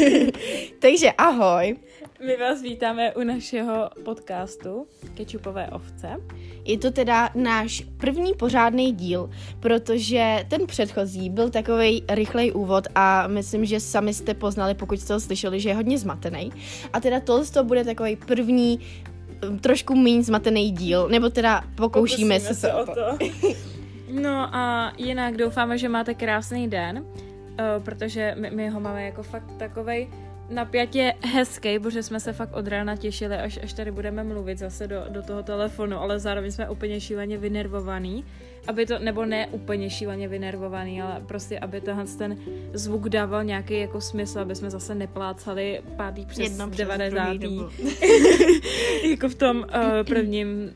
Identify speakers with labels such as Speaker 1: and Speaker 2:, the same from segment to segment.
Speaker 1: Takže ahoj.
Speaker 2: My vás vítáme u našeho podcastu Kečupové ovce.
Speaker 1: Je to teda náš první pořádný díl, protože ten předchozí byl takový rychlej úvod a myslím, že sami jste poznali, pokud jste ho slyšeli, že je hodně zmatený. A teda tohle to bude takový první trošku méně zmatený díl, nebo teda pokoušíme
Speaker 2: se, se o to. no a jinak doufáme, že máte krásný den, uh, protože my, my ho máme jako fakt takovej napjatě hezký, protože jsme se fakt od rána těšili, až, až tady budeme mluvit zase do, do toho telefonu, ale zároveň jsme úplně šíleně vynervovaný, aby to, nebo ne úplně šíleně vynervovaný, ale prostě, aby tenhle ten zvuk dával nějaký jako smysl, aby jsme zase neplácali pátý přes Jedno 90. jako v tom uh, prvním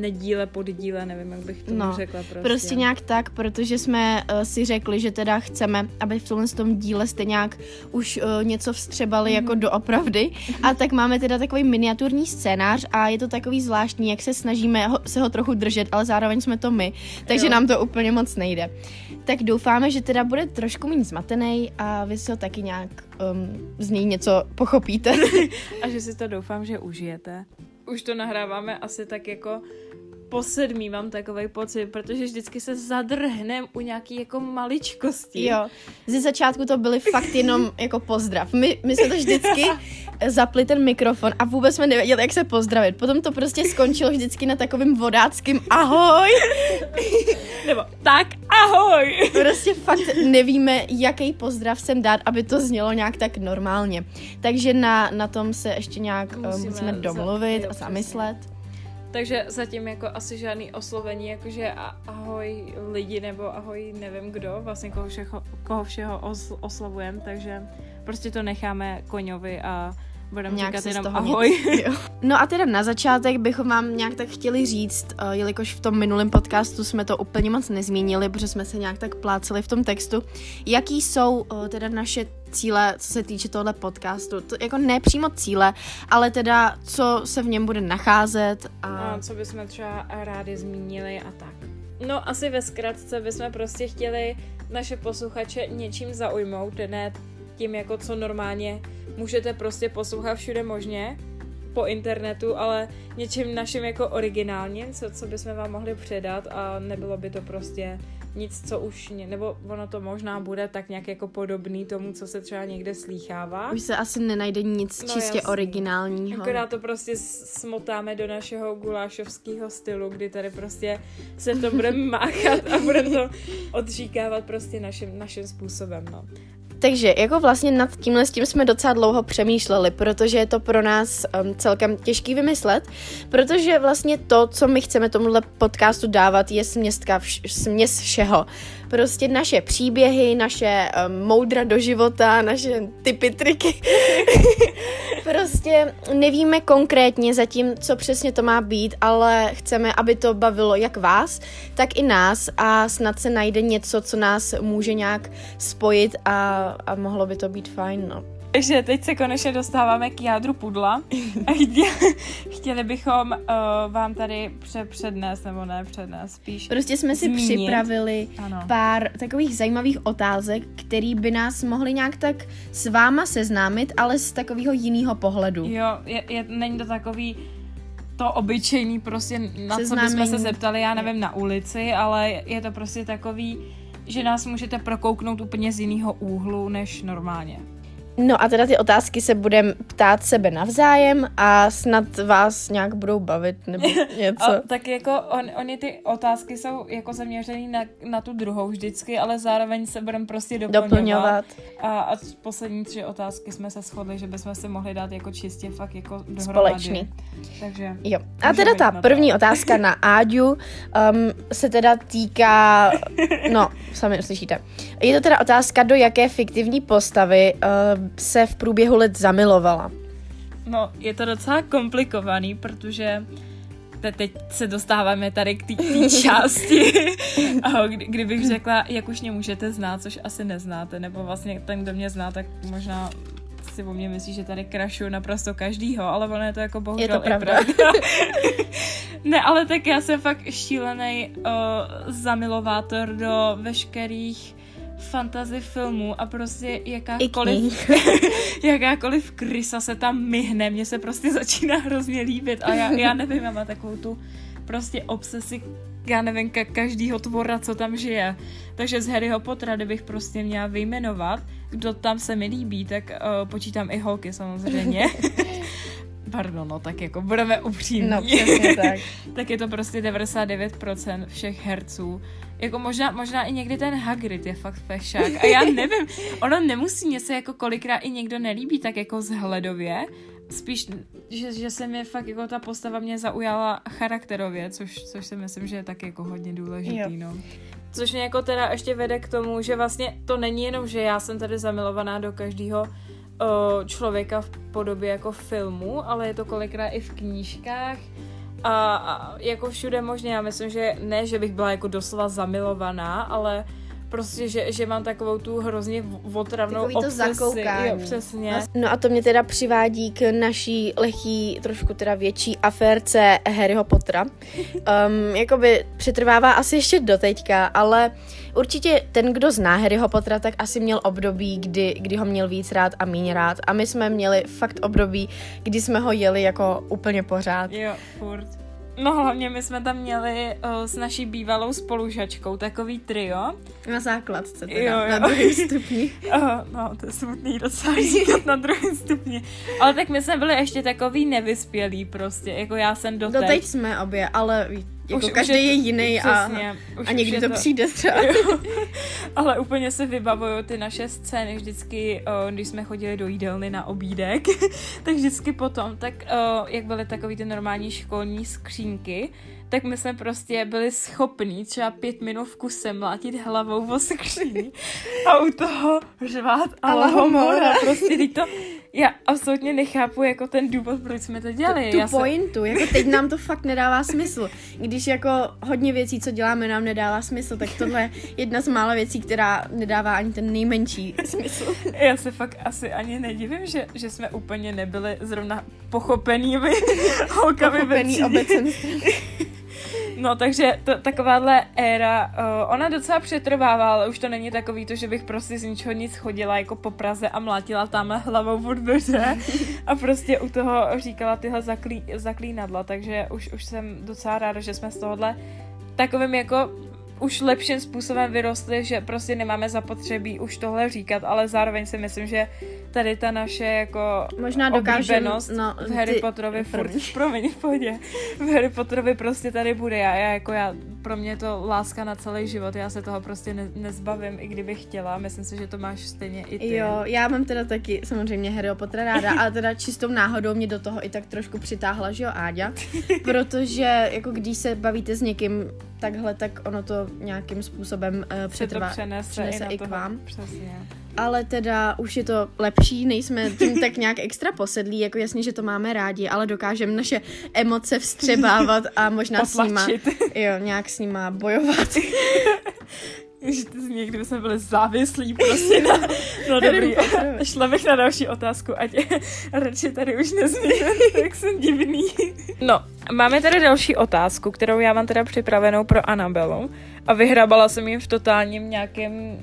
Speaker 2: nedíle, poddíle, nevím, jak bych to no, řekla
Speaker 1: prostě. prostě nějak tak, protože jsme uh, si řekli, že teda chceme, aby v tomhle tom díle jste nějak už uh, něco vstřebali mm-hmm. jako mhm. doopravdy a tak máme teda takový miniaturní scénář a je to takový zvláštní, jak se snažíme ho, se ho trochu držet, ale zároveň jsme to my, takže jo. nám to úplně moc nejde. Tak doufáme, že teda bude trošku méně zmatený a vy si ho taky nějak um, z něj něco pochopíte.
Speaker 2: a že si to doufám, že užijete už to nahráváme asi tak jako po sedmý mám takový pocit, protože vždycky se zadrhnem u nějaký jako maličkosti.
Speaker 1: Jo, ze začátku to byly fakt jenom jako pozdrav. My, my jsme to vždycky zapli ten mikrofon a vůbec jsme nevěděli, jak se pozdravit. Potom to prostě skončilo vždycky na takovým vodáckým ahoj.
Speaker 2: Nebo tak ahoj.
Speaker 1: Prostě fakt nevíme, jaký pozdrav sem dát, aby to znělo nějak tak normálně. Takže na, na tom se ještě nějak musíme, uh, musíme domluvit za, jo, a zamyslet. Přesně.
Speaker 2: Takže zatím jako asi žádný oslovení, jakože ahoj lidi nebo ahoj nevím kdo, vlastně koho všeho, koho všeho os, oslovujem, takže prostě to necháme koňovi a budeme říkat jenom ahoj.
Speaker 1: no a teda na začátek bychom vám nějak tak chtěli říct, uh, jelikož v tom minulém podcastu jsme to úplně moc nezmínili, protože jsme se nějak tak pláceli v tom textu, jaký jsou uh, teda naše cíle, co se týče tohle podcastu. To, jako ne přímo cíle, ale teda, co se v něm bude nacházet.
Speaker 2: A, a co bychom třeba rádi zmínili a tak. No asi ve zkratce bychom prostě chtěli naše posluchače něčím zaujmout, ne tím jako co normálně můžete prostě poslouchat všude možně po internetu, ale něčím naším jako originálním, co, co bychom vám mohli předat a nebylo by to prostě nic, co už, nebo ono to možná bude tak nějak jako podobný tomu, co se třeba někde slýchává.
Speaker 1: Už se asi nenajde nic no, čistě jasný. originálního.
Speaker 2: Akorát to prostě smotáme do našeho gulášovského stylu, kdy tady prostě se to budeme máchat a budeme to odříkávat prostě naším, naším způsobem, no.
Speaker 1: Takže jako vlastně nad tímhle s tím jsme docela dlouho přemýšleli, protože je to pro nás um, celkem těžký vymyslet, protože vlastně to, co my chceme tomuhle podcastu dávat, je směstka vš- směs všeho. Prostě naše příběhy, naše um, moudra do života, naše typy, triky. prostě nevíme konkrétně zatím, co přesně to má být, ale chceme, aby to bavilo jak vás, tak i nás a snad se najde něco, co nás může nějak spojit a, a mohlo by to být fajn, no.
Speaker 2: Takže teď se konečně dostáváme k jádru pudla. A chtěli bychom uh, vám tady pře- přednést, nebo ne přednést, spíš
Speaker 1: Prostě jsme si zmínit. připravili ano. pár takových zajímavých otázek, který by nás mohli nějak tak s váma seznámit, ale z takového jiného pohledu.
Speaker 2: Jo, je, je, není to takový to obyčejný prostě, na Seznámení. co bychom se zeptali, já nevím, na ulici, ale je to prostě takový, že nás můžete prokouknout úplně z jiného úhlu než normálně.
Speaker 1: No a teda ty otázky se budeme ptát sebe navzájem a snad vás nějak budou bavit nebo něco.
Speaker 2: a, tak jako on, oni ty otázky jsou jako zaměřený na, na tu druhou vždycky, ale zároveň se budeme prostě doplňovat. doplňovat. A, a poslední tři otázky jsme se shodli, že bychom se mohli dát jako čistě fakt jako dohromady. Společný. Takže
Speaker 1: jo. A teda ta první otázka na Áďu um, se teda týká, no, sami uslyšíte. Je to teda otázka, do jaké fiktivní postavy uh, se v průběhu let zamilovala?
Speaker 2: No, je to docela komplikovaný, protože teď se dostáváme tady k té části, kdy, kdybych řekla, jak už mě můžete znát, což asi neznáte, nebo vlastně ten, kdo mě zná, tak možná si o mě myslí, že tady krašu naprosto každýho, ale ono je to jako bohužel
Speaker 1: je to pravda.
Speaker 2: pravda. ne, ale tak já jsem fakt šílený uh, zamilovátor do veškerých fantasy filmů a prostě jakákoliv, jakákoliv krysa se tam myhne, mně se prostě začíná hrozně líbit a já, já nevím, já mám takovou tu prostě obsesi já nevím, ka- každýho tvora, co tam žije. Takže z Harryho Pottera, kdybych prostě měla vyjmenovat, kdo tam se mi líbí, tak uh, počítám i holky samozřejmě. Pardon, no tak jako budeme upřímní.
Speaker 1: No, přesně tak.
Speaker 2: tak je to prostě 99% všech herců. Jako možná, možná i někdy ten Hagrid je fakt fešák. A já nevím, ono nemusí mě se jako kolikrát i někdo nelíbí tak jako zhledově, spíš, že, že se mi fakt jako ta postava mě zaujala charakterově, což, což si myslím, že je taky jako hodně důležitý, jo. no. Což mě jako teda ještě vede k tomu, že vlastně to není jenom, že já jsem tady zamilovaná do každého člověka v podobě jako filmu, ale je to kolikrát i v knížkách a, a jako všude možně. Já myslím, že ne, že bych byla jako doslova zamilovaná, ale prostě, že, že mám takovou tu hrozně otravnou Takový
Speaker 1: to obsesi. zakoukání.
Speaker 2: Jo, přesně.
Speaker 1: No a to mě teda přivádí k naší lehký, trošku teda větší aférce Harryho Pottera. Um, jakoby přetrvává asi ještě doteďka, ale určitě ten, kdo zná Harryho Pottera, tak asi měl období, kdy, kdy ho měl víc rád a méně rád. A my jsme měli fakt období, kdy jsme ho jeli jako úplně pořád.
Speaker 2: Jo, furt. No hlavně my jsme tam měli o, s naší bývalou spolužačkou takový trio.
Speaker 1: Na základce teda, jo, jo. na druhém stupni.
Speaker 2: o, no, to je smutný docela říkat na druhém stupni. Ale tak my jsme byli ještě takový nevyspělí prostě, jako já jsem doteď.
Speaker 1: Doteď jsme obě, ale jako už, každý už je, je jiný přesně, a, už, a někdy to, to přijde třeba.
Speaker 2: Ale úplně si vybavuju ty naše scény vždycky, o, když jsme chodili do jídelny na obídek, tak vždycky potom, tak o, jak byly takový ty normální školní skřínky, tak my jsme prostě byli schopní třeba pět minut v kuse mlátit hlavou o skříň a u toho řvát a lahomora. Prostě teď to, já absolutně nechápu jako ten důvod, proč jsme to dělali.
Speaker 1: Tu, tu pointu, jako teď nám to fakt nedává smysl. Když jako hodně věcí, co děláme, nám nedává smysl, tak tohle je jedna z mála věcí, která nedává ani ten nejmenší smysl.
Speaker 2: Já se fakt asi ani nedivím, že, že jsme úplně nebyli zrovna pochopenými holkami
Speaker 1: Pochopený obecenství.
Speaker 2: No, takže to, takováhle éra, uh, ona docela přetrvává, ale už to není takový to, že bych prostě z ničeho nic chodila jako po Praze a mlátila tamhle hlavou od dveře a prostě u toho říkala tyhle zaklí, zaklínadla, takže už, už jsem docela ráda, že jsme z tohohle takovým jako už lepším způsobem vyrostli, že prostě nemáme zapotřebí už tohle říkat, ale zároveň si myslím, že tady ta naše jako
Speaker 1: Možná dokážem,
Speaker 2: no, v Harry ty, Potterovi furt, promiň, v pohodě, v Harry Potterovi prostě tady bude. Já, já jako já, pro mě je to láska na celý život, já se toho prostě ne, nezbavím, i kdybych chtěla. Myslím si, že to máš stejně i ty.
Speaker 1: Jo, já mám teda taky samozřejmě Harry Pottera ráda, ale teda čistou náhodou mě do toho i tak trošku přitáhla, že jo, Áďa, protože jako když se bavíte s někým takhle, tak ono to nějakým způsobem uh, přetrvá, přenese, přenese i, i k vám.
Speaker 2: Přesně.
Speaker 1: Ale teda už je to lepší, nejsme tím tak nějak extra posedlí, jako jasně, že to máme rádi, ale dokážeme naše emoce vstřebávat a možná
Speaker 2: Potlačit.
Speaker 1: s nima, jo, nějak s nima bojovat.
Speaker 2: že kdyby jsme byli závislí prostě na... No dobrý, šla bych na další otázku, ať radši tady už nezmíním, tak jsem divný. No, máme tady další otázku, kterou já mám teda připravenou pro Anabelu a vyhrabala jsem jim v totálním nějakém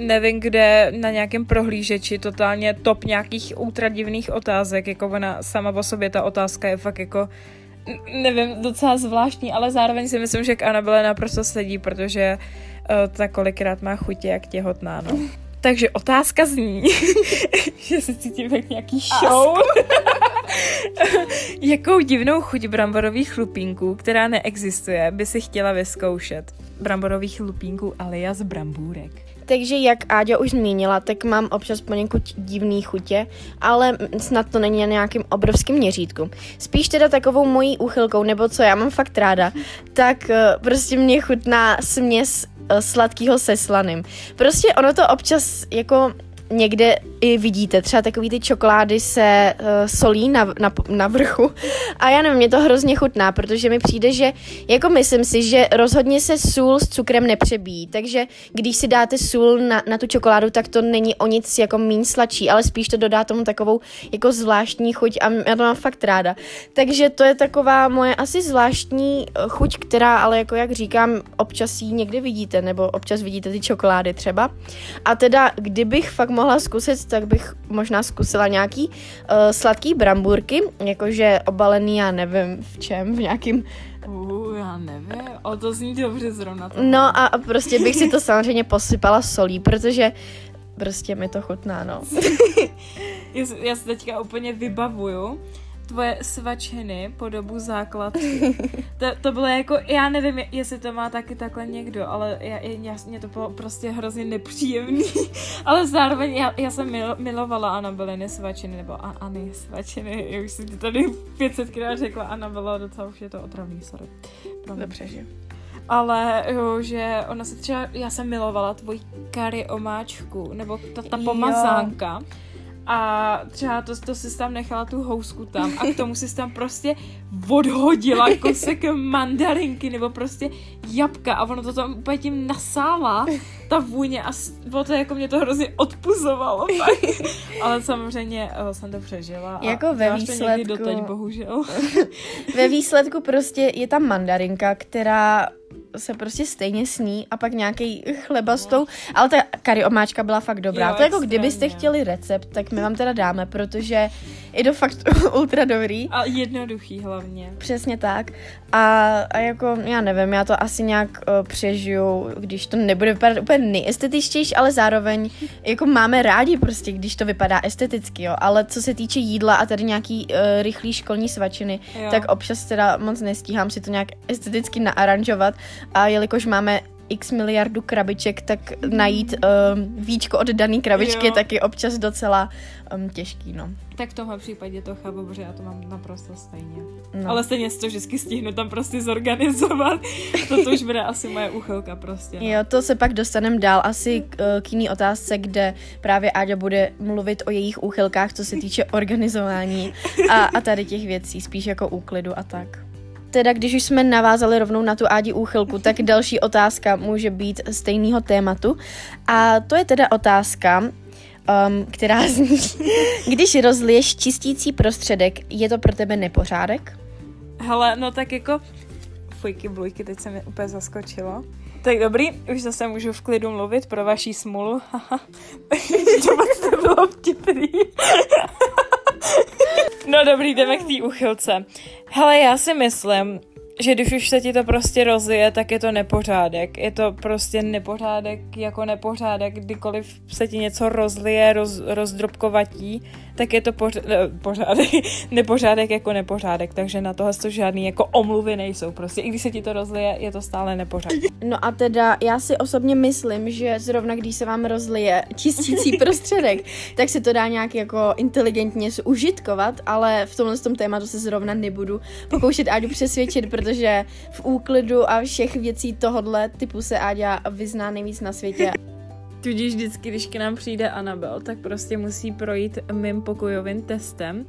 Speaker 2: nevím kde, na nějakém prohlížeči, totálně top nějakých ultradivných otázek, jako ona sama o sobě ta otázka je fakt jako nevím, docela zvláštní, ale zároveň si myslím, že k Anabele naprosto sedí, protože uh, ta kolikrát má chutě jak těhotná, no. Takže otázka zní, že se cítím jak nějaký show. Jakou divnou chuť bramborových chlupínků, která neexistuje, by si chtěla vyzkoušet? Bramborových chlupínků alias brambůrek.
Speaker 1: Takže jak Áďa už zmínila, tak mám občas poněkud divný chutě, ale snad to není na nějakým obrovským měřítku. Spíš teda takovou mojí úchylkou, nebo co já mám fakt ráda, tak eh, prostě mě chutná směs eh, sladkého se slaným. Prostě ono to občas jako někde i vidíte, třeba takový ty čokolády se uh, solí na, na, na vrchu a já nevím, mě to hrozně chutná, protože mi přijde, že jako myslím si, že rozhodně se sůl s cukrem nepřebíjí, takže když si dáte sůl na, na tu čokoládu, tak to není o nic jako méně sladší, ale spíš to dodá tomu takovou jako zvláštní chuť a já to mám fakt ráda. Takže to je taková moje asi zvláštní eh, chuť, která ale jako jak říkám, občas ji někde vidíte, nebo občas vidíte ty čokolády třeba. A teda, kdybych fakt mohla zkusit, tak bych možná zkusila nějaký uh, sladký bramburky, jakože obalený, já nevím v čem, v nějakým
Speaker 2: Uh, já nevím, o to zní dobře zrovna. To
Speaker 1: No a, a prostě bych si to samozřejmě posypala solí, protože prostě mi to chutná, no.
Speaker 2: já, já se teďka úplně vybavuju, tvoje svačiny po dobu základky. To, to bylo jako, já nevím, jestli to má taky takhle někdo, ale já, já, mě to bylo prostě hrozně nepříjemný. ale zároveň já, já jsem mil, milovala Anabeliny svačiny, nebo a,Any svačiny. Já už jsem ti tady 500krát řekla Anabela, docela už je to otravný, sorry.
Speaker 1: Dobře, že
Speaker 2: ale jo, že ona se třeba, já jsem milovala tvoji kary omáčku, nebo ta, ta pomazánka. Jo a třeba to, to si tam nechala tu housku tam a k tomu si tam prostě odhodila kosek mandarinky nebo prostě jabka a ono to tam úplně tím nasála ta vůně a bylo to jako mě to hrozně odpuzovalo ale samozřejmě uh, jsem to přežila a
Speaker 1: jako ve výsledku
Speaker 2: to doteď, bohužel.
Speaker 1: Ve výsledku prostě je tam mandarinka, která se prostě stejně sní a pak nějaký chleba s tou, ale ta kary omáčka byla fakt dobrá. Jo, to jako kdybyste chtěli recept, tak my vám teda dáme, protože je to fakt ultra dobrý.
Speaker 2: A jednoduchý hlavně.
Speaker 1: Přesně tak. A, a jako, já nevím, já to asi nějak uh, přežiju, když to nebude vypadat úplně nejestetičtější, ale zároveň jako máme rádi prostě, když to vypadá esteticky, jo. Ale co se týče jídla a tady nějaký uh, rychlý školní svačiny, jo. tak občas teda moc nestíhám si to nějak esteticky naaranžovat a jelikož máme x miliardu krabiček, tak najít um, víčko od dané krabičky jo. tak je občas docela um, těžký, no.
Speaker 2: Tak v tomhle případě to chápu, protože já to mám naprosto stejně. No. Ale stejně si to vždycky stihnu tam prostě zorganizovat. to, už bude asi moje úchylka prostě. No.
Speaker 1: Jo, to se pak dostaneme dál asi k, eh, k jiný otázce, kde právě Áďa bude mluvit o jejich úchylkách, co se týče organizování a, a tady těch věcí, spíš jako úklidu a tak teda když už jsme navázali rovnou na tu Ádi úchylku, tak další otázka může být stejného tématu. A to je teda otázka, um, která zní, když rozliješ čistící prostředek, je to pro tebe nepořádek?
Speaker 2: Hele, no tak jako fujky blujky, teď se mi úplně zaskočilo. Tak dobrý, už zase můžu v klidu mluvit pro vaší smulu. to to bylo vtipný. No dobrý, jdeme k té úchylce. Hele, já si myslím, že když už se ti to prostě rozlije, tak je to nepořádek. Je to prostě nepořádek jako nepořádek, kdykoliv se ti něco rozlije, roz, rozdrobkovatí, tak je to poř- ne, pořádek, nepořádek jako nepořádek, takže na tohle to žádný jako omluvy nejsou. Prostě i když se ti to rozlije, je to stále nepořádek.
Speaker 1: No a teda já si osobně myslím, že zrovna když se vám rozlije čistící prostředek, tak se to dá nějak jako inteligentně zužitkovat, ale v tomhle tom tématu se zrovna nebudu pokoušet Áďu přesvědčit, protože v úklidu a všech věcí tohodle typu se Áďa vyzná nejvíc na světě.
Speaker 2: Tudíž vždycky, když k nám přijde Anabel, tak prostě musí projít mým pokojovým testem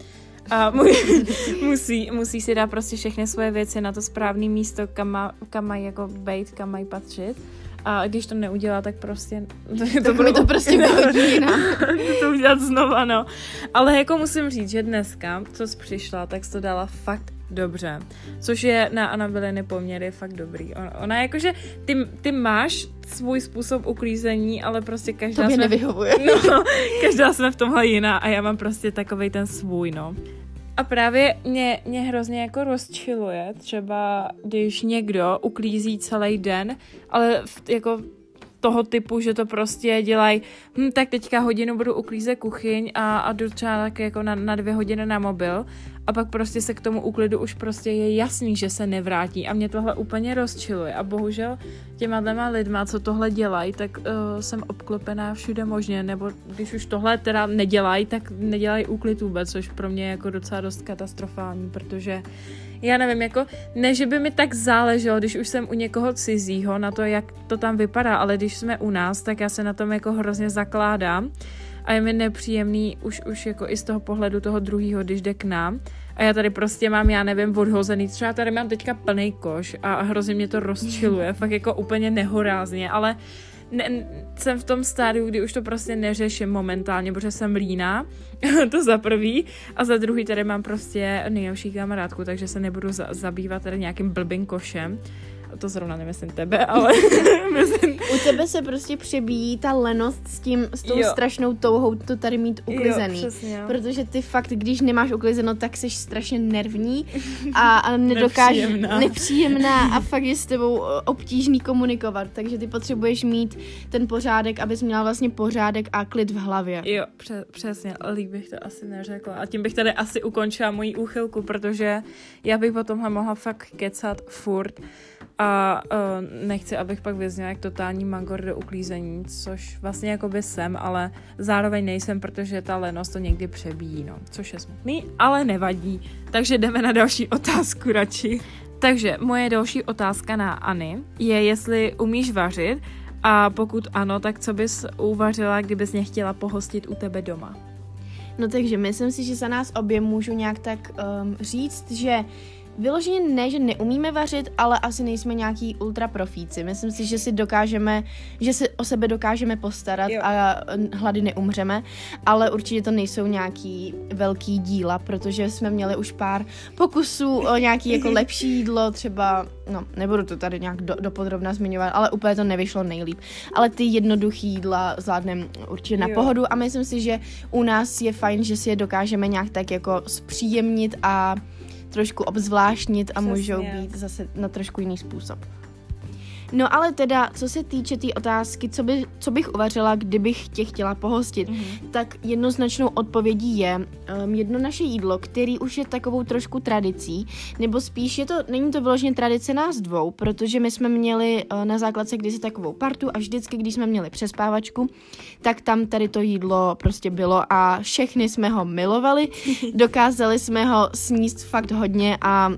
Speaker 2: a mu, musí, musí si dát prostě všechny svoje věci na to správné místo, kam, má, kam mají jako být, kam mají patřit. A když to neudělá, tak prostě...
Speaker 1: To, tak to mi to prostě vyhodí
Speaker 2: to udělat znova, no. Ale jako musím říct, že dneska, co jsi přišla, tak jsi to dala fakt dobře. Což je na Anabeliny poměry fakt dobrý. Ona, ona jakože, ty, ty máš svůj způsob uklízení, ale prostě každá
Speaker 1: Tobě jsme... nevyhovuje.
Speaker 2: No, každá jsme v tomhle jiná a já mám prostě takovej ten svůj, no. A právě mě, mě hrozně jako rozčiluje, třeba když někdo uklízí celý den, ale v, jako toho typu, že to prostě dělají, hm, tak teďka hodinu budu uklízet kuchyň a, a jdu třeba tak jako na, na dvě hodiny na mobil. A pak prostě se k tomu úklidu už prostě je jasný, že se nevrátí. A mě tohle úplně rozčiluje. A bohužel těma dvěma lidma, co tohle dělají, tak uh, jsem obklopená všude možně, nebo když už tohle teda nedělají, tak nedělají úklid vůbec, což pro mě je jako docela dost katastrofální, protože já nevím, jako ne, že by mi tak záleželo, když už jsem u někoho cizího na to, jak to tam vypadá, ale když jsme u nás, tak já se na tom jako hrozně zakládám a je mi nepříjemný už, už jako i z toho pohledu toho druhého, když jde k nám. A já tady prostě mám, já nevím, odhozený, třeba tady mám teďka plný koš a hrozně mě to rozčiluje, fakt jako úplně nehorázně, ale ne, jsem v tom stádiu, kdy už to prostě neřeším momentálně, protože jsem líná, to za prvý, a za druhý tady mám prostě nejlepší kamarádku, takže se nebudu za, zabývat tady nějakým blbým košem to zrovna nemyslím tebe, ale myslím...
Speaker 1: U tebe se prostě přebíjí ta lenost s tím, s tou jo. strašnou touhou to tady mít uklizený. Jo, přesně. Protože ty fakt, když nemáš uklizeno, tak jsi strašně nervní a, a nedokážeš... nepříjemná. nepříjemná a fakt je s tebou obtížný komunikovat, takže ty potřebuješ mít ten pořádek, abys měla vlastně pořádek a klid v hlavě.
Speaker 2: Jo, pře- přesně, líp bych to asi neřekla. A tím bych tady asi ukončila moji úchylku, protože já bych o tomhle mohla fakt kecat furt. A uh, nechci, abych pak vyzněla jak totální magor do uklízení, což vlastně jako by jsem, ale zároveň nejsem, protože ta lenost to někdy přebíjí, no, což je smutný, ale nevadí. Takže jdeme na další otázku radši. Takže moje další otázka na Ani je, jestli umíš vařit a pokud ano, tak co bys uvařila, kdybys mě chtěla pohostit u tebe doma?
Speaker 1: No takže myslím si, že za nás obě můžu nějak tak um, říct, že Vyloženě ne, že neumíme vařit, ale asi nejsme nějaký ultra profíci. Myslím si, že si dokážeme, že si o sebe dokážeme postarat jo. a hlady neumřeme, ale určitě to nejsou nějaký velký díla, protože jsme měli už pár pokusů o nějaký jako lepší jídlo, třeba, no nebudu to tady nějak do, dopodrobna zmiňovat, ale úplně to nevyšlo nejlíp. Ale ty jednoduchý jídla zvládneme určitě na jo. pohodu a myslím si, že u nás je fajn, že si je dokážeme nějak tak jako zpříjemnit a trošku obzvláštnit a Přesně. můžou být zase na trošku jiný způsob. No ale teda, co se týče té tý otázky, co, by, co bych uvařila, kdybych tě chtěla pohostit, mm-hmm. tak jednoznačnou odpovědí je um, jedno naše jídlo, který už je takovou trošku tradicí, nebo spíš je to, není to vyloženě tradice nás dvou, protože my jsme měli uh, na základce kdysi takovou partu a vždycky, když jsme měli přespávačku, tak tam tady to jídlo prostě bylo a všechny jsme ho milovali, dokázali jsme ho sníst fakt hodně a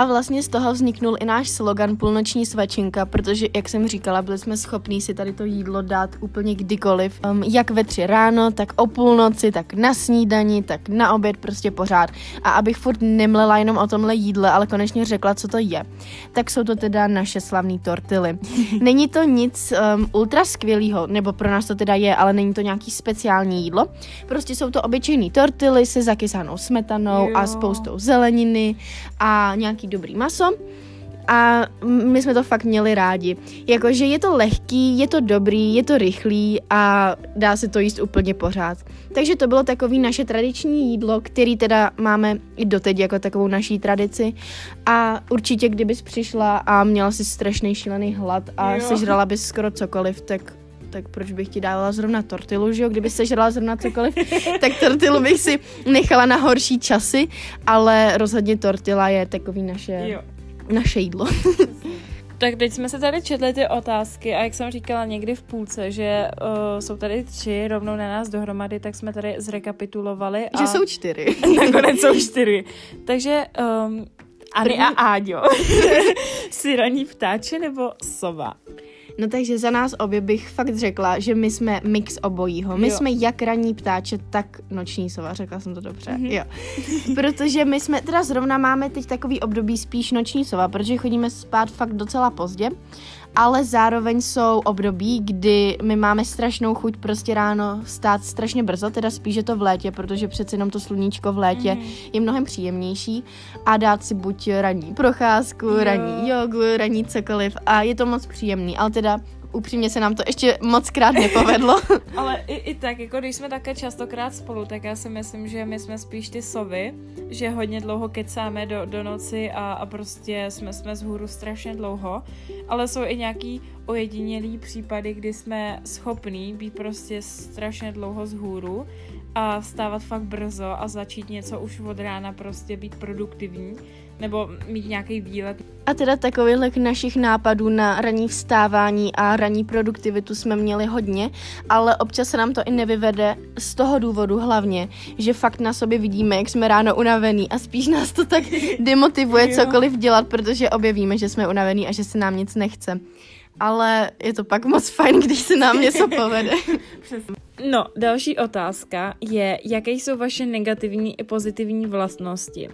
Speaker 1: a vlastně z toho vzniknul i náš slogan Půlnoční svačinka, protože, jak jsem říkala, byli jsme schopní si tady to jídlo dát úplně kdykoliv. Um, jak ve tři ráno, tak o půlnoci, tak na snídani, tak na oběd, prostě pořád. A abych furt nemlela jenom o tomhle jídle, ale konečně řekla, co to je. Tak jsou to teda naše slavné tortily. není to nic um, ultra skvělého, nebo pro nás to teda je, ale není to nějaký speciální jídlo. Prostě jsou to obyčejné tortily se zakysanou smetanou jo. a spoustou zeleniny a nějaký dobrý maso a my jsme to fakt měli rádi. Jakože je to lehký, je to dobrý, je to rychlý a dá se to jíst úplně pořád. Takže to bylo takový naše tradiční jídlo, který teda máme i doteď jako takovou naší tradici a určitě kdybys přišla a měla si strašný šílený hlad a jo. sežrala bys skoro cokoliv, tak tak proč bych ti dávala zrovna tortilu, že jo? Kdyby se žrala zrovna cokoliv, tak tortilu bych si nechala na horší časy, ale rozhodně tortila je takový naše, jo. naše jídlo.
Speaker 2: Tak teď jsme se tady četli ty otázky a jak jsem říkala někdy v půlce, že uh, jsou tady tři rovnou na nás dohromady, tak jsme tady zrekapitulovali.
Speaker 1: A... Že jsou čtyři.
Speaker 2: Nakonec jsou čtyři. Takže um, Ani a Áďo. si raní ptáče nebo sova?
Speaker 1: No takže za nás obě bych fakt řekla, že my jsme mix obojího. My jo. jsme jak ranní ptáče, tak noční sova, řekla jsem to dobře. Mm-hmm. Jo. Protože my jsme, teda zrovna máme teď takový období spíš noční sova, protože chodíme spát fakt docela pozdě ale zároveň jsou období, kdy my máme strašnou chuť prostě ráno stát strašně brzo, teda spíš je to v létě, protože přece jenom to sluníčko v létě mm. je mnohem příjemnější a dát si buď ranní procházku, jo. ranní jogu, ranní cokoliv a je to moc příjemný, ale teda upřímně se nám to ještě moc krát nepovedlo.
Speaker 2: Ale i, i tak, jako když jsme také častokrát spolu, tak já si myslím, že my jsme spíš ty sovy, že hodně dlouho kecáme do, do noci a, a prostě jsme, jsme z hůru strašně dlouho, ale jsou i nějaký ojedinělý případy, kdy jsme schopní být prostě strašně dlouho z hůru a vstávat fakt brzo a začít něco už od rána prostě být produktivní nebo mít nějaký výlet.
Speaker 1: A teda takových našich nápadů na ranní vstávání a ranní produktivitu jsme měli hodně, ale občas se nám to i nevyvede z toho důvodu hlavně, že fakt na sobě vidíme, jak jsme ráno unavený a spíš nás to tak demotivuje cokoliv dělat, protože obě víme, že jsme unavený a že se nám nic nechce. Ale je to pak moc fajn, když se nám něco povede.
Speaker 2: Přesně. No, další otázka je, jaké jsou vaše negativní i pozitivní vlastnosti.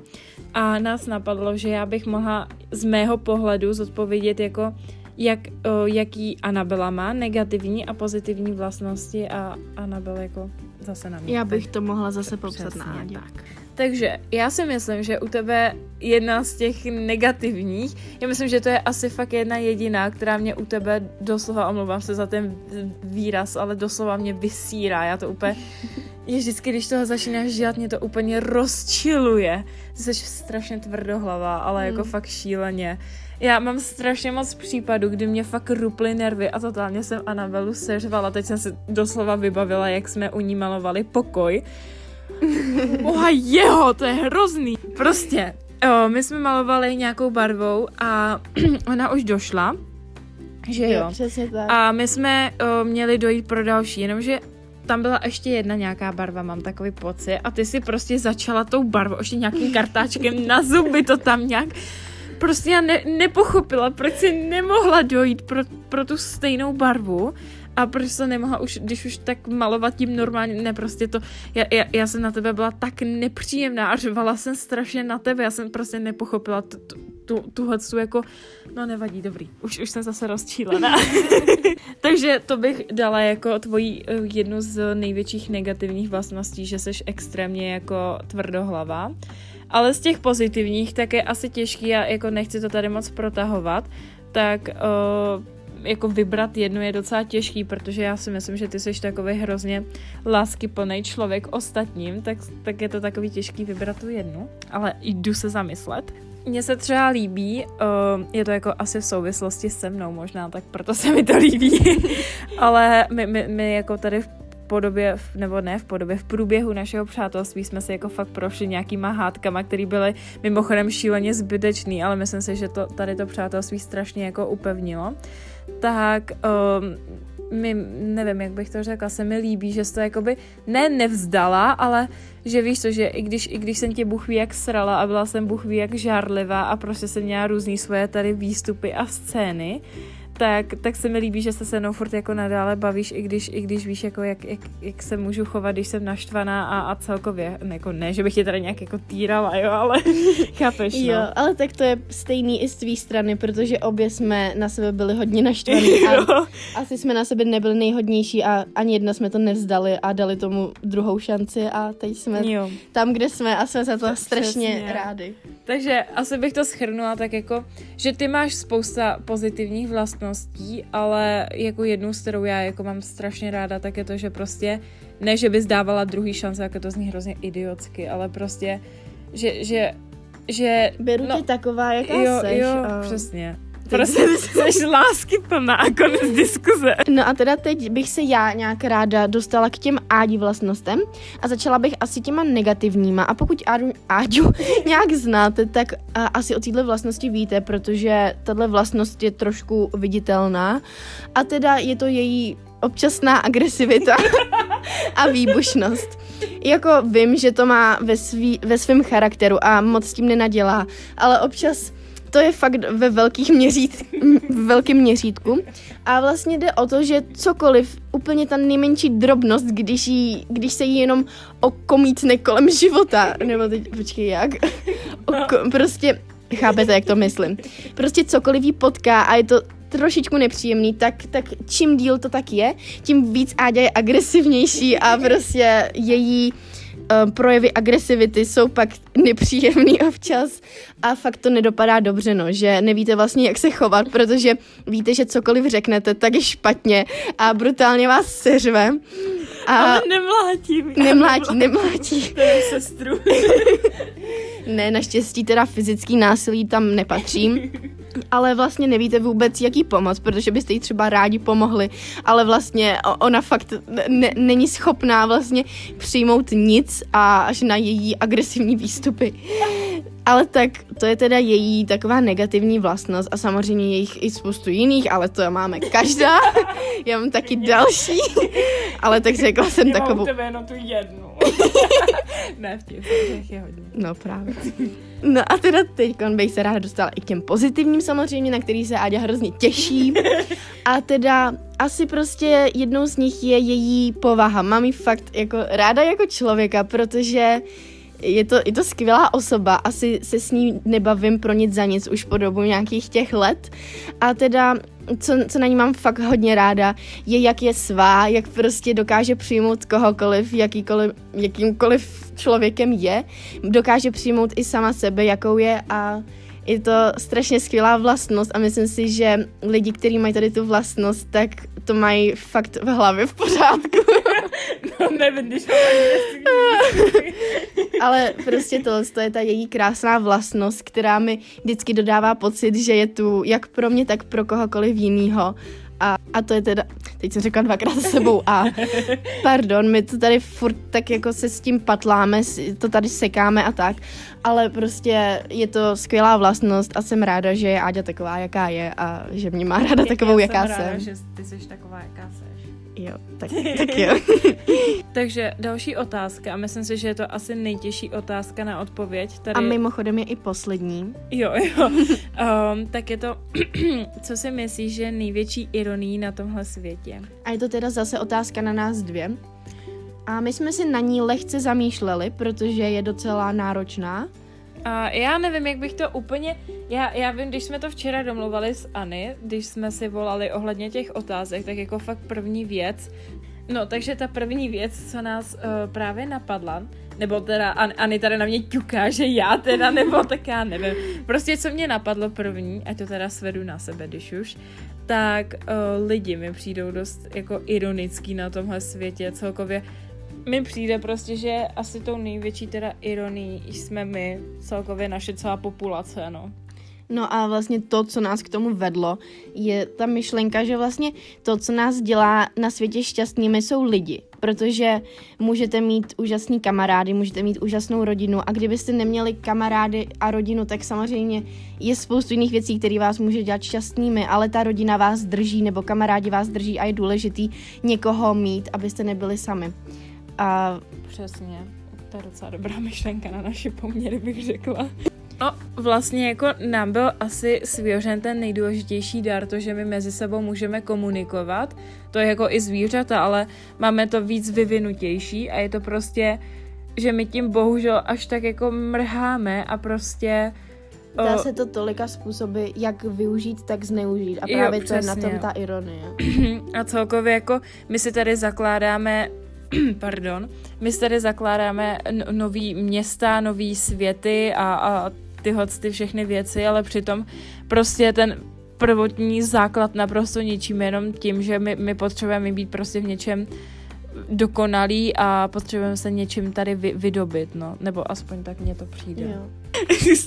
Speaker 2: A nás napadlo, že já bych mohla z mého pohledu zodpovědět jako, jak, o, jaký Anabela má negativní a pozitivní vlastnosti a Anabel jako zase na mě.
Speaker 1: Já bych to mohla zase popsat na Ádě.
Speaker 2: tak. Takže já si myslím, že u tebe jedna z těch negativních, já myslím, že to je asi fakt jedna jediná, která mě u tebe doslova, omlouvám se za ten výraz, ale doslova mě vysírá. Já to úplně, je vždycky, když toho začínáš dělat, mě to úplně rozčiluje. Jsi strašně tvrdohlava, ale jako hmm. fakt šíleně. Já mám strašně moc případů, kdy mě fakt ruply nervy a totálně jsem Anabelu seřvala. Teď jsem si doslova vybavila, jak jsme u ní malovali pokoj Boha jeho, to je hrozný. Prostě, o, my jsme malovali nějakou barvou a ona už došla, že jo. jo
Speaker 1: přesně tak.
Speaker 2: A my jsme o, měli dojít pro další, jenomže tam byla ještě jedna nějaká barva, mám takový pocit, a ty si prostě začala tou barvou, ještě nějakým kartáčkem na zuby to tam nějak prostě já ne, nepochopila, proč si nemohla dojít pro, pro tu stejnou barvu a proč se nemohla už, když už tak malovat tím normálně, ne prostě to, já, já, já jsem na tebe byla tak nepříjemná a řvala jsem strašně na tebe, já jsem prostě nepochopila tu, tu, tuhle tu jako, no nevadí, dobrý, už, už jsem zase rozčílená. Takže to bych dala jako tvoji eh, jednu z největších negativních vlastností, že jsi extrémně jako tvrdohlava. Ale z těch pozitivních, tak je asi těžký, a jako nechci to tady moc protahovat, tak uh, jako vybrat jednu je docela těžký, protože já si myslím, že ty jsi takový hrozně láskyplný člověk ostatním, tak, tak je to takový těžký vybrat tu jednu, ale jdu se zamyslet. Mně se třeba líbí, uh, je to jako asi v souvislosti se mnou možná, tak proto se mi to líbí, ale my, my, my jako tady v podobě, nebo ne v podobě, v průběhu našeho přátelství jsme se jako fakt prošli nějakýma hádkama, které byly mimochodem šíleně zbytečný, ale myslím si, že to, tady to přátelství strašně jako upevnilo tak um, mi, nevím, jak bych to řekla, se mi líbí, že jsi to jakoby ne nevzdala, ale že víš to, že i když, i když jsem tě Bůh ví jak srala a byla jsem Bůh ví jak žárlivá a prostě jsem měla různý svoje tady výstupy a scény, tak, tak se mi líbí, že se se mnou furt jako nadále bavíš, i když, i když víš, jako jak, jak, jak, se můžu chovat, když jsem naštvaná a, a celkově, jako ne, že bych tě tady nějak jako týrala, jo, ale chápeš, no.
Speaker 1: Jo, ale tak to je stejný i z tvý strany, protože obě jsme na sebe byli hodně naštvaní a asi jsme na sebe nebyli nejhodnější a ani jedna jsme to nevzdali a dali tomu druhou šanci a teď jsme jo. tam, kde jsme a jsme za to strašně Přesně. rádi.
Speaker 2: Takže asi bych to schrnula tak jako, že ty máš spousta pozitivních vlastností, ale jako jednu, s kterou já jako mám strašně ráda, tak je to, že prostě ne, že bys dávala druhý šance, jako to zní hrozně idiotsky, ale prostě, že, že že...
Speaker 1: Beru no, tě taková, jaká
Speaker 2: jo,
Speaker 1: seš.
Speaker 2: Jo, a... přesně. Prostě jsi lásky plná a konec diskuze.
Speaker 1: No a teda teď bych se já nějak ráda dostala k těm Ádi vlastnostem a začala bych asi těma negativníma. A pokud Ádu, Áďu nějak znáte, tak a, asi o této vlastnosti víte, protože tahle vlastnost je trošku viditelná. A teda je to její občasná agresivita a výbušnost. Jako vím, že to má ve, svý, ve svém charakteru a moc s tím nenadělá, ale občas to je fakt ve velkých měřít, v velkém měřítku. A vlastně jde o to, že cokoliv, úplně ta nejmenší drobnost, když, jí, když se jí jenom okomítne kolem života, nebo teď, počkej, jak? Oko, prostě, chápete, jak to myslím. Prostě cokoliv jí potká a je to trošičku nepříjemný, tak, tak čím díl to tak je, tím víc Áďa je agresivnější a prostě její uh, projevy agresivity jsou pak nepříjemný občas a fakt to nedopadá dobře, no, že nevíte vlastně, jak se chovat, protože víte, že cokoliv řeknete, tak je špatně a brutálně vás seřve.
Speaker 2: A Ale nemlátí.
Speaker 1: Nemlátí, nemlátí.
Speaker 2: sestru.
Speaker 1: ne, naštěstí teda fyzický násilí tam nepatřím ale vlastně nevíte vůbec, jaký pomoc, protože byste jí třeba rádi pomohli, ale vlastně ona fakt ne, není schopná vlastně přijmout nic a až na její agresivní výstupy. Ale tak to je teda její taková negativní vlastnost a samozřejmě je jich i spoustu jiných, ale to máme každá. Já mám taky další, ale tak řekla jsem
Speaker 2: Já
Speaker 1: takovou...
Speaker 2: mám u tebe jenom tu jednu. ne, vtip, těch je hodně.
Speaker 1: No právě. No a teda teď bych se ráda dostala i k těm pozitivním samozřejmě, na který se Áďa hrozně těší. A teda asi prostě jednou z nich je její povaha. Mám ji fakt jako ráda jako člověka, protože je to, je to skvělá osoba, asi se s ní nebavím pro nic za nic už po dobu nějakých těch let. A teda, co, co na ní mám fakt hodně ráda, je jak je svá, jak prostě dokáže přijmout kohokoliv, jakýkoliv, jakýmkoliv člověkem je, dokáže přijmout i sama sebe, jakou je a je to strašně skvělá vlastnost a myslím si, že lidi, kteří mají tady tu vlastnost, tak to mají fakt v hlavě v pořádku.
Speaker 2: No nevím, když mám
Speaker 1: Ale prostě to, to je ta její krásná vlastnost, která mi vždycky dodává pocit, že je tu jak pro mě, tak pro kohokoliv jinýho. A, a to je teda, teď jsem řekla dvakrát za sebou a pardon, my to tady furt tak jako se s tím patláme, to tady sekáme a tak, ale prostě je to skvělá vlastnost a jsem ráda, že je Áďa taková, jaká je a že mě má ráda takovou,
Speaker 2: Já
Speaker 1: jaká
Speaker 2: jsem. Ráda,
Speaker 1: jsem.
Speaker 2: že ty jsi taková, jaká jsi.
Speaker 1: Jo, tak, tak jo.
Speaker 2: Takže další otázka, a myslím si, že je to asi nejtěžší otázka na odpověď. Tady...
Speaker 1: A mimochodem je i poslední.
Speaker 2: Jo, jo. Um, tak je to, co si myslíš, že je největší ironií na tomhle světě?
Speaker 1: A je to teda zase otázka na nás dvě. A my jsme si na ní lehce zamýšleli, protože je docela náročná.
Speaker 2: A já nevím, jak bych to úplně... Já, já vím, když jsme to včera domluvali sAny, když jsme si volali ohledně těch otázek, tak jako fakt první věc... No, takže ta první věc, co nás uh, právě napadla, nebo teda An- Ani tady na mě ťuká, že já teda, nebo tak já nevím. Prostě co mě napadlo první, a to teda svedu na sebe, když už, tak uh, lidi mi přijdou dost jako ironický na tomhle světě celkově mi přijde prostě, že asi tou největší teda ironií jsme my, celkově naše celá populace, no.
Speaker 1: No a vlastně to, co nás k tomu vedlo, je ta myšlenka, že vlastně to, co nás dělá na světě šťastnými, jsou lidi. Protože můžete mít úžasný kamarády, můžete mít úžasnou rodinu a kdybyste neměli kamarády a rodinu, tak samozřejmě je spoustu jiných věcí, které vás může dělat šťastnými, ale ta rodina vás drží nebo kamarádi vás drží a je důležitý někoho mít, abyste nebyli sami. A
Speaker 2: Přesně. To je docela dobrá myšlenka na naše poměry, bych řekla. No, vlastně jako nám byl asi svěřen ten nejdůležitější dar, to, že my mezi sebou můžeme komunikovat. To je jako i zvířata, ale máme to víc vyvinutější a je to prostě, že my tím bohužel až tak jako mrháme a prostě
Speaker 1: dá
Speaker 2: o,
Speaker 1: se to tolika způsoby, jak využít, tak zneužít. A
Speaker 2: Jo,
Speaker 1: právě to je na tom ta ironie.
Speaker 2: a celkově jako my si tady zakládáme pardon, my tady zakládáme nový města, nový světy a, a tyhle ty všechny věci, ale přitom prostě ten prvotní základ naprosto ničím jenom tím, že my, my potřebujeme být prostě v něčem dokonalý a potřebujeme se něčím tady vy, vydobit, no. Nebo aspoň tak mně to přijde.
Speaker 1: Jo.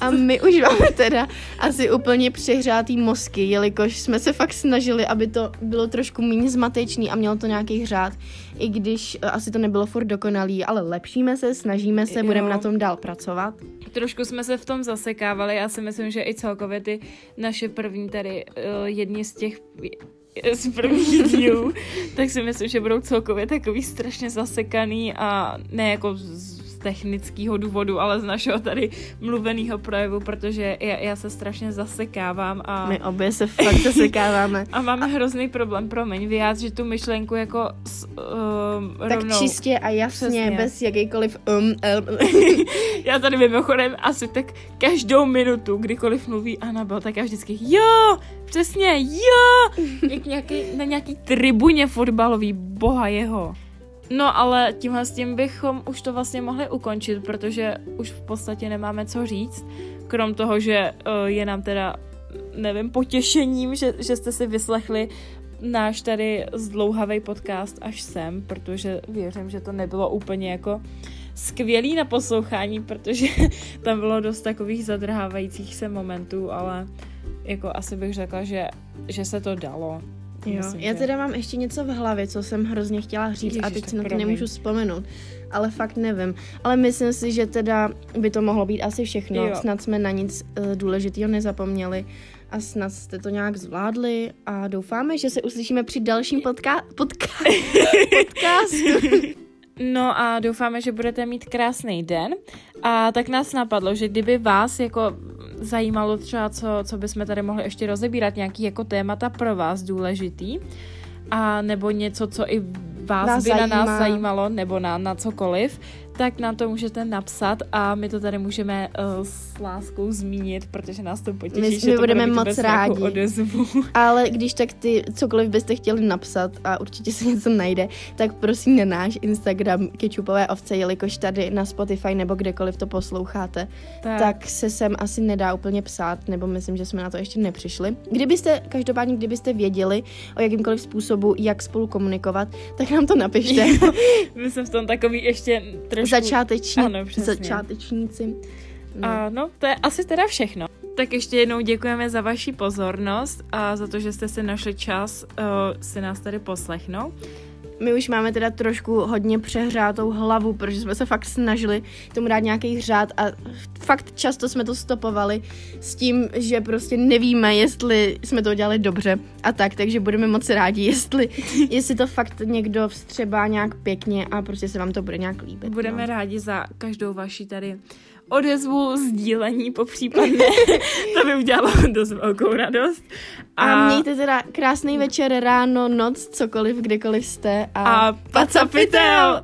Speaker 1: A my už máme teda asi úplně přehřátý mozky, jelikož jsme se fakt snažili, aby to bylo trošku méně zmatečný a mělo to nějaký řád, i když eh, asi to nebylo furt dokonalý, ale lepšíme se, snažíme se, budeme na tom dál pracovat.
Speaker 2: Trošku jsme se v tom zasekávali, já si myslím, že i celkově ty naše první tady uh, jedni z těch z prvních dílů, tak si myslím, že budou celkově takový strašně zasekaný a ne jako z technického důvodu, ale z našeho tady mluveného projevu, protože já, já se strašně zasekávám a,
Speaker 1: My obě se fakt zasekáváme.
Speaker 2: a máme hrozný problém, promiň, vyjádřit tu myšlenku jako s, uh,
Speaker 1: Tak
Speaker 2: rovnou.
Speaker 1: čistě a jasně,
Speaker 2: Přesně.
Speaker 1: bez jakýkoliv um, um.
Speaker 2: Já tady mimochodem asi tak každou minutu, kdykoliv mluví Anabel, tak já vždycky jo, přesně, jo, jak nějaký, na nějaký tribuně fotbalový, boha jeho. No ale tímhle s tím bychom už to vlastně mohli ukončit, protože už v podstatě nemáme co říct, krom toho, že uh, je nám teda, nevím, potěšením, že, že jste si vyslechli náš tady zdlouhavý podcast až sem, protože věřím, že to nebylo úplně jako skvělý na poslouchání, protože tam bylo dost takových zadrhávajících se momentů, ale jako asi bych řekla, že, že se to dalo.
Speaker 1: Jo,
Speaker 2: Myslím,
Speaker 1: já
Speaker 2: že-
Speaker 1: teda mám ještě něco v hlavě, co jsem hrozně chtěla říct a
Speaker 2: Ježiš,
Speaker 1: teď
Speaker 2: tak
Speaker 1: si na to
Speaker 2: promiň.
Speaker 1: nemůžu vzpomenout. Ale fakt nevím. Ale myslím si, že teda by to mohlo být asi všechno.
Speaker 2: Jo.
Speaker 1: Snad jsme na nic uh, důležitého nezapomněli a snad jste to nějak zvládli a doufáme, že se uslyšíme při dalším podka- podka- podcastu.
Speaker 2: No a doufáme, že budete mít krásný den. A tak nás napadlo, že kdyby vás jako zajímalo třeba, co, co bychom tady mohli ještě rozebírat, nějaký jako témata pro vás důležitý, a nebo něco, co i vás,
Speaker 1: Vás
Speaker 2: by na nás
Speaker 1: zajímá.
Speaker 2: zajímalo, nebo na, na cokoliv, tak nám to můžete napsat a my to tady můžeme uh, s láskou zmínit, protože nás to potěší,
Speaker 1: My-
Speaker 2: že
Speaker 1: my
Speaker 2: to
Speaker 1: budeme
Speaker 2: bude
Speaker 1: moc rádi.
Speaker 2: odezvu.
Speaker 1: Ale když tak ty cokoliv byste chtěli napsat a určitě se něco najde, tak prosím na náš Instagram kečupové ovce, jelikož tady na Spotify nebo kdekoliv to posloucháte,
Speaker 2: Tak.
Speaker 1: tak se sem asi nedá úplně psát, nebo myslím, že jsme na to ještě nepřišli. Kdybyste, každopádně, kdybyste věděli o jakýmkoliv způsobu, jak spolu komunikovat, tak nám to napište.
Speaker 2: My jsme v tom takový ještě trošku...
Speaker 1: Začáteční,
Speaker 2: Ano, přesně.
Speaker 1: začátečníci. No.
Speaker 2: A no, to je asi teda všechno. Tak ještě jednou děkujeme za vaši pozornost a za to, že jste si našli čas uh, si nás tady poslechnout.
Speaker 1: My už máme teda trošku hodně přehřátou hlavu, protože jsme se fakt snažili tomu dát nějaký řád a fakt často jsme to stopovali s tím, že prostě nevíme, jestli jsme to udělali dobře a tak, takže budeme moc rádi, jestli, jestli to fakt někdo vstřebá nějak pěkně a prostě se vám to bude nějak líbit.
Speaker 2: Budeme
Speaker 1: no.
Speaker 2: rádi za každou vaši tady odezvu, sdílení popřípadně. to by udělalo dost velkou radost.
Speaker 1: A mějte teda krásný večer, ráno, noc, cokoliv, kdekoliv jste a,
Speaker 2: a pacapitel!